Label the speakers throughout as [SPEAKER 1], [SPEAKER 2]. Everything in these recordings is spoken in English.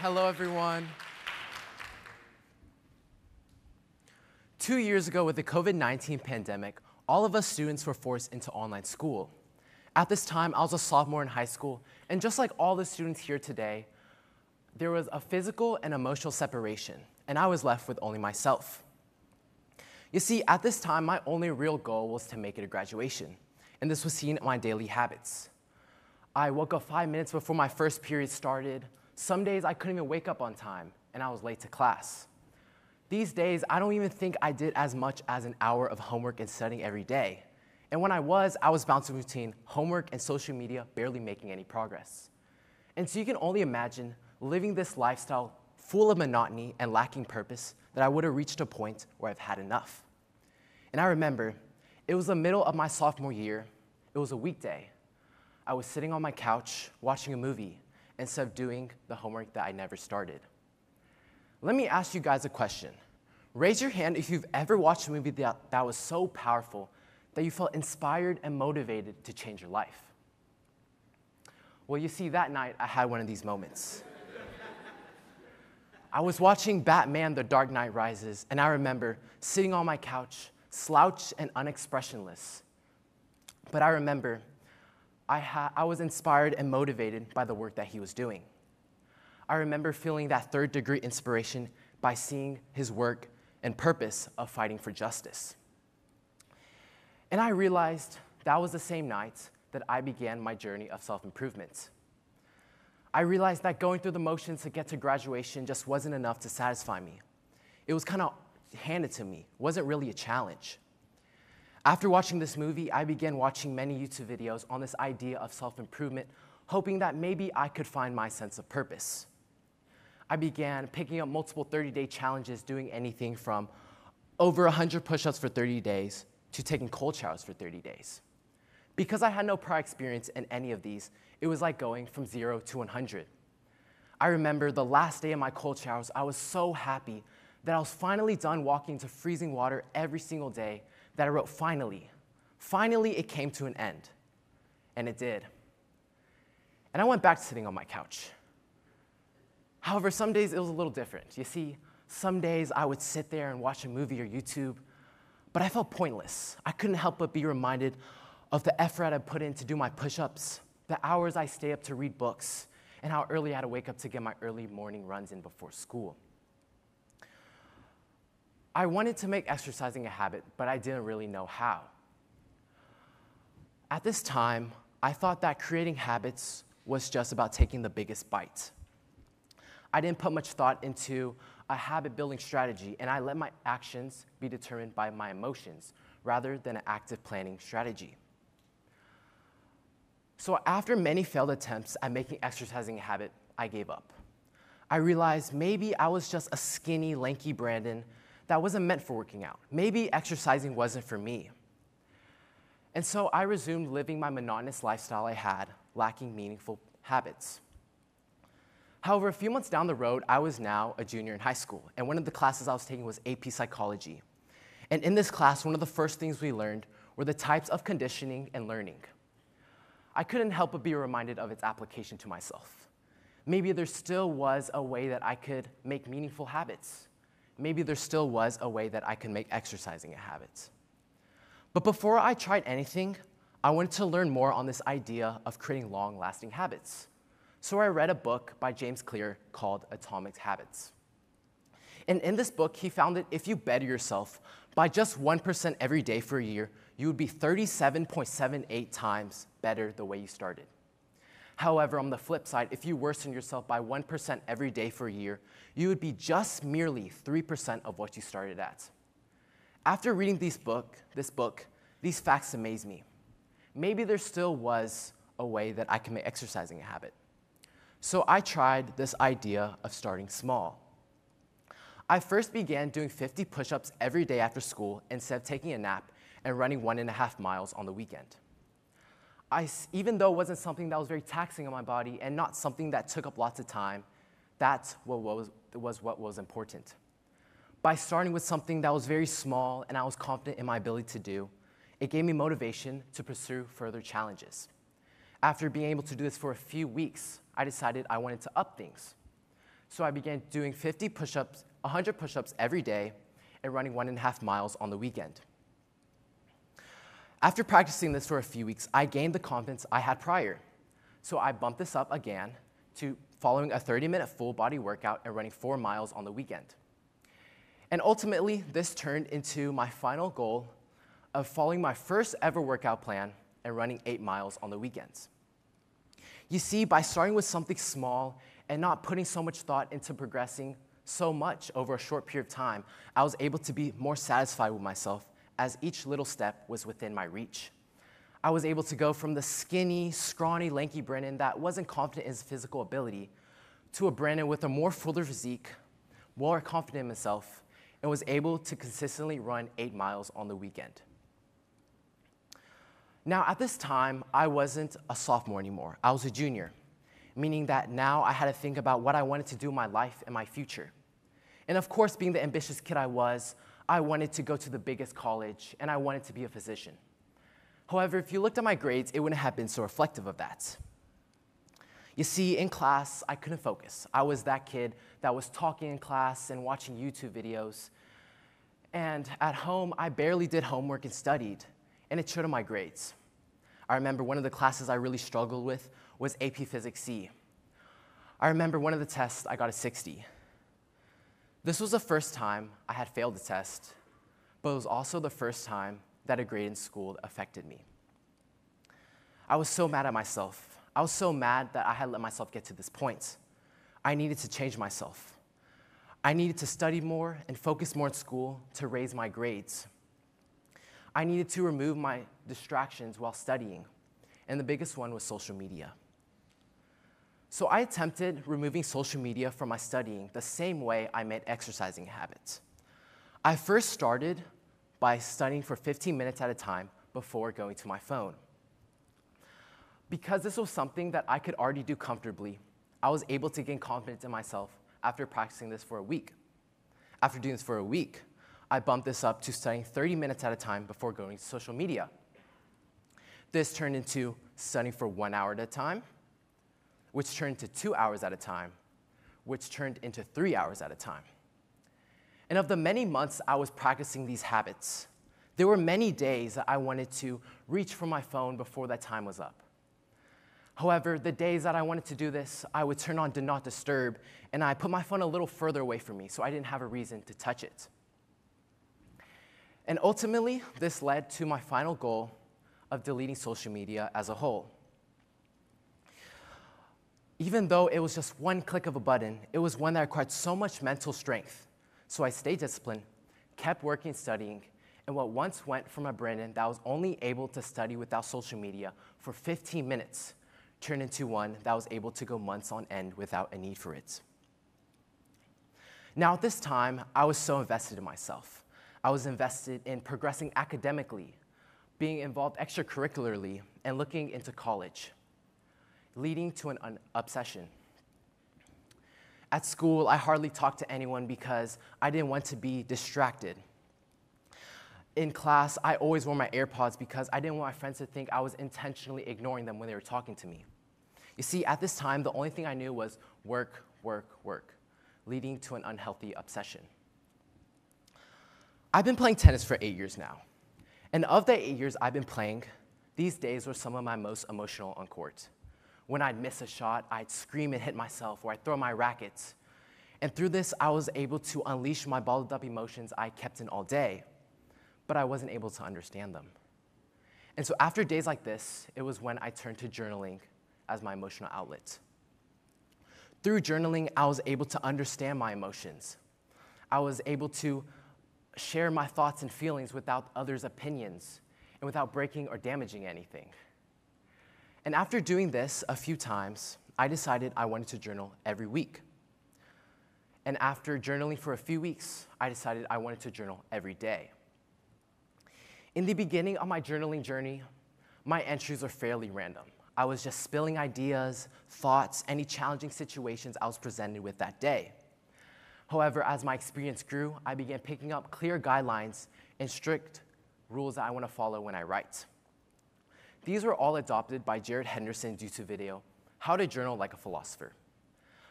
[SPEAKER 1] Hello, everyone. Two years ago, with the COVID 19 pandemic, all of us students were forced into online school. At this time, I was a sophomore in high school, and just like all the students here today, there was a physical and emotional separation, and I was left with only myself. You see, at this time, my only real goal was to make it a graduation, and this was seen in my daily habits. I woke up five minutes before my first period started. Some days I couldn't even wake up on time, and I was late to class. These days, I don't even think I did as much as an hour of homework and studying every day. And when I was, I was bouncing between homework and social media, barely making any progress. And so you can only imagine living this lifestyle full of monotony and lacking purpose that I would have reached a point where I've had enough. And I remember it was the middle of my sophomore year, it was a weekday. I was sitting on my couch watching a movie instead of doing the homework that I never started. Let me ask you guys a question. Raise your hand if you've ever watched a movie that, that was so powerful that you felt inspired and motivated to change your life. Well, you see, that night I had one of these moments. I was watching Batman The Dark Knight Rises, and I remember sitting on my couch, slouched and unexpressionless. But I remember I, ha- I was inspired and motivated by the work that he was doing. I remember feeling that third degree inspiration by seeing his work and purpose of fighting for justice. And I realized that was the same night that I began my journey of self improvement. I realized that going through the motions to get to graduation just wasn't enough to satisfy me. It was kind of handed to me, wasn't really a challenge. After watching this movie, I began watching many YouTube videos on this idea of self improvement, hoping that maybe I could find my sense of purpose. I began picking up multiple 30 day challenges, doing anything from over 100 push ups for 30 days to taking cold showers for 30 days. Because I had no prior experience in any of these, it was like going from zero to 100. I remember the last day of my cold showers, I was so happy that I was finally done walking into freezing water every single day that I wrote finally. Finally, it came to an end. And it did. And I went back to sitting on my couch. However, some days it was a little different. You see, some days I would sit there and watch a movie or YouTube, but I felt pointless. I couldn't help but be reminded of the effort I put in to do my push ups, the hours I stay up to read books, and how early I had to wake up to get my early morning runs in before school. I wanted to make exercising a habit, but I didn't really know how. At this time, I thought that creating habits was just about taking the biggest bite. I didn't put much thought into a habit building strategy, and I let my actions be determined by my emotions rather than an active planning strategy. So, after many failed attempts at making exercising a habit, I gave up. I realized maybe I was just a skinny, lanky Brandon that wasn't meant for working out. Maybe exercising wasn't for me. And so I resumed living my monotonous lifestyle I had, lacking meaningful habits. However, a few months down the road, I was now a junior in high school, and one of the classes I was taking was AP Psychology. And in this class, one of the first things we learned were the types of conditioning and learning. I couldn't help but be reminded of its application to myself. Maybe there still was a way that I could make meaningful habits. Maybe there still was a way that I could make exercising a habit. But before I tried anything, I wanted to learn more on this idea of creating long lasting habits. So I read a book by James Clear called Atomic Habits. And in this book, he found that if you better yourself by just 1% every day for a year, you would be 37.78 times better the way you started. However, on the flip side, if you worsen yourself by 1% every day for a year, you would be just merely 3% of what you started at. After reading this book, this book, these facts amaze me. Maybe there still was a way that I can make exercising a habit. So I tried this idea of starting small. I first began doing 50 push ups every day after school instead of taking a nap and running one and a half miles on the weekend. I, even though it wasn't something that was very taxing on my body and not something that took up lots of time, that's what was, was what was important. By starting with something that was very small and I was confident in my ability to do, it gave me motivation to pursue further challenges. After being able to do this for a few weeks, I decided I wanted to up things. So I began doing 50 push ups, 100 push ups every day, and running one and a half miles on the weekend. After practicing this for a few weeks, I gained the confidence I had prior. So I bumped this up again to following a 30 minute full body workout and running four miles on the weekend. And ultimately, this turned into my final goal of following my first ever workout plan and running eight miles on the weekends. You see, by starting with something small and not putting so much thought into progressing so much over a short period of time, I was able to be more satisfied with myself as each little step was within my reach. I was able to go from the skinny, scrawny, lanky Brennan that wasn't confident in his physical ability to a Brennan with a more fuller physique, more confident in himself, and was able to consistently run eight miles on the weekend. Now, at this time, I wasn't a sophomore anymore. I was a junior, meaning that now I had to think about what I wanted to do in my life and my future. And of course, being the ambitious kid I was, I wanted to go to the biggest college and I wanted to be a physician. However, if you looked at my grades, it wouldn't have been so reflective of that. You see, in class, I couldn't focus. I was that kid that was talking in class and watching YouTube videos. And at home, I barely did homework and studied, and it showed in my grades. I remember one of the classes I really struggled with was AP Physics C. I remember one of the tests, I got a 60. This was the first time I had failed a test, but it was also the first time that a grade in school affected me. I was so mad at myself. I was so mad that I had let myself get to this point. I needed to change myself. I needed to study more and focus more in school to raise my grades. I needed to remove my distractions while studying, and the biggest one was social media. So I attempted removing social media from my studying the same way I made exercising habits. I first started by studying for 15 minutes at a time before going to my phone. Because this was something that I could already do comfortably, I was able to gain confidence in myself after practicing this for a week. After doing this for a week, I bumped this up to studying 30 minutes at a time before going to social media. This turned into studying for one hour at a time, which turned to two hours at a time, which turned into three hours at a time. And of the many months I was practicing these habits, there were many days that I wanted to reach for my phone before that time was up. However, the days that I wanted to do this, I would turn on Do Not Disturb and I put my phone a little further away from me so I didn't have a reason to touch it. And ultimately, this led to my final goal of deleting social media as a whole. Even though it was just one click of a button, it was one that required so much mental strength so I stayed disciplined, kept working, studying, and what once went from a Brandon that was only able to study without social media for 15 minutes turned into one that was able to go months on end without a need for it. Now, at this time, I was so invested in myself. I was invested in progressing academically, being involved extracurricularly, and looking into college, leading to an obsession at school, I hardly talked to anyone because I didn't want to be distracted. In class, I always wore my AirPods because I didn't want my friends to think I was intentionally ignoring them when they were talking to me. You see, at this time, the only thing I knew was work, work, work, leading to an unhealthy obsession. I've been playing tennis for eight years now. And of the eight years I've been playing, these days were some of my most emotional on court. When I'd miss a shot, I'd scream and hit myself, or I'd throw my rackets. And through this, I was able to unleash my bottled up emotions I kept in all day, but I wasn't able to understand them. And so after days like this, it was when I turned to journaling as my emotional outlet. Through journaling, I was able to understand my emotions. I was able to share my thoughts and feelings without others' opinions and without breaking or damaging anything. And after doing this a few times, I decided I wanted to journal every week. And after journaling for a few weeks, I decided I wanted to journal every day. In the beginning of my journaling journey, my entries were fairly random. I was just spilling ideas, thoughts, any challenging situations I was presented with that day. However, as my experience grew, I began picking up clear guidelines and strict rules that I want to follow when I write. These were all adopted by Jared Henderson's YouTube video, How to Journal Like a Philosopher.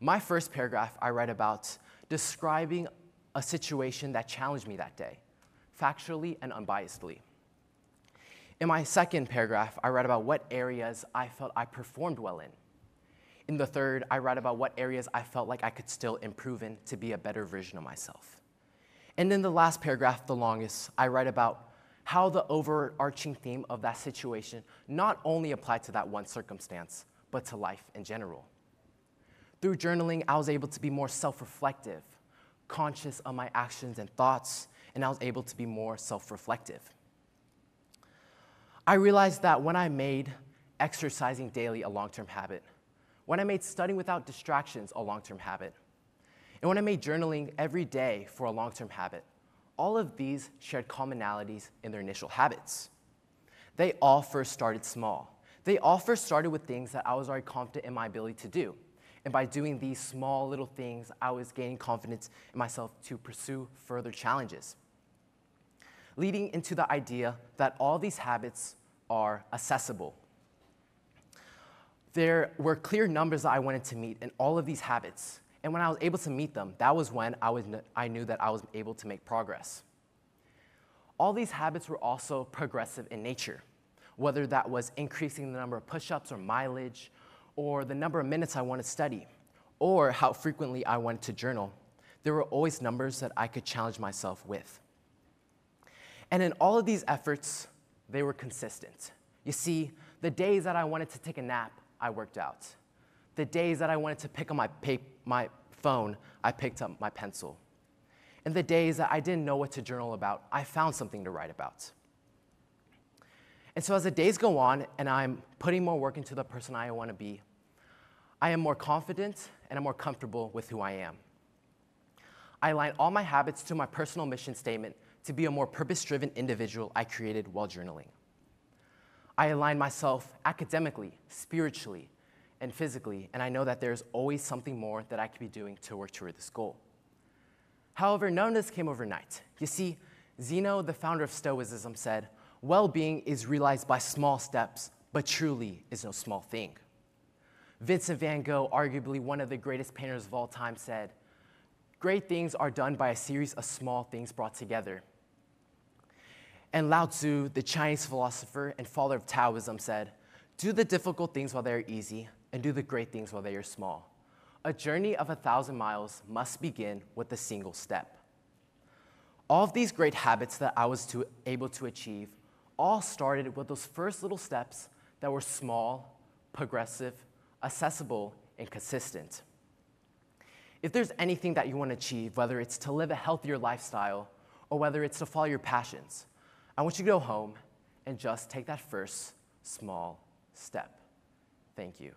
[SPEAKER 1] My first paragraph, I write about describing a situation that challenged me that day, factually and unbiasedly. In my second paragraph, I write about what areas I felt I performed well in. In the third, I write about what areas I felt like I could still improve in to be a better version of myself. And in the last paragraph, the longest, I write about how the overarching theme of that situation not only applied to that one circumstance, but to life in general. Through journaling, I was able to be more self reflective, conscious of my actions and thoughts, and I was able to be more self reflective. I realized that when I made exercising daily a long term habit, when I made studying without distractions a long term habit, and when I made journaling every day for a long term habit, all of these shared commonalities in their initial habits. They all first started small. They all first started with things that I was already confident in my ability to do. And by doing these small little things, I was gaining confidence in myself to pursue further challenges. Leading into the idea that all these habits are accessible. There were clear numbers that I wanted to meet in all of these habits. And when I was able to meet them, that was when I, was, I knew that I was able to make progress. All these habits were also progressive in nature, whether that was increasing the number of push ups or mileage, or the number of minutes I wanted to study, or how frequently I wanted to journal, there were always numbers that I could challenge myself with. And in all of these efforts, they were consistent. You see, the days that I wanted to take a nap, I worked out. The days that I wanted to pick up my, my phone, I picked up my pencil. In the days that I didn't know what to journal about, I found something to write about. And so as the days go on and I'm putting more work into the person I want to be, I am more confident and I'm more comfortable with who I am. I align all my habits to my personal mission statement to be a more purpose driven individual I created while journaling. I align myself academically, spiritually, and physically, and I know that there's always something more that I could be doing to work toward this goal. However, none of this came overnight. You see, Zeno, the founder of Stoicism, said, Well being is realized by small steps, but truly is no small thing. Vincent van Gogh, arguably one of the greatest painters of all time, said, Great things are done by a series of small things brought together. And Lao Tzu, the Chinese philosopher and father of Taoism, said, Do the difficult things while they are easy, and do the great things while they are small. A journey of a thousand miles must begin with a single step. All of these great habits that I was to, able to achieve all started with those first little steps that were small, progressive, accessible, and consistent. If there's anything that you want to achieve, whether it's to live a healthier lifestyle or whether it's to follow your passions, I want you to go home and just take that first small step. Thank you.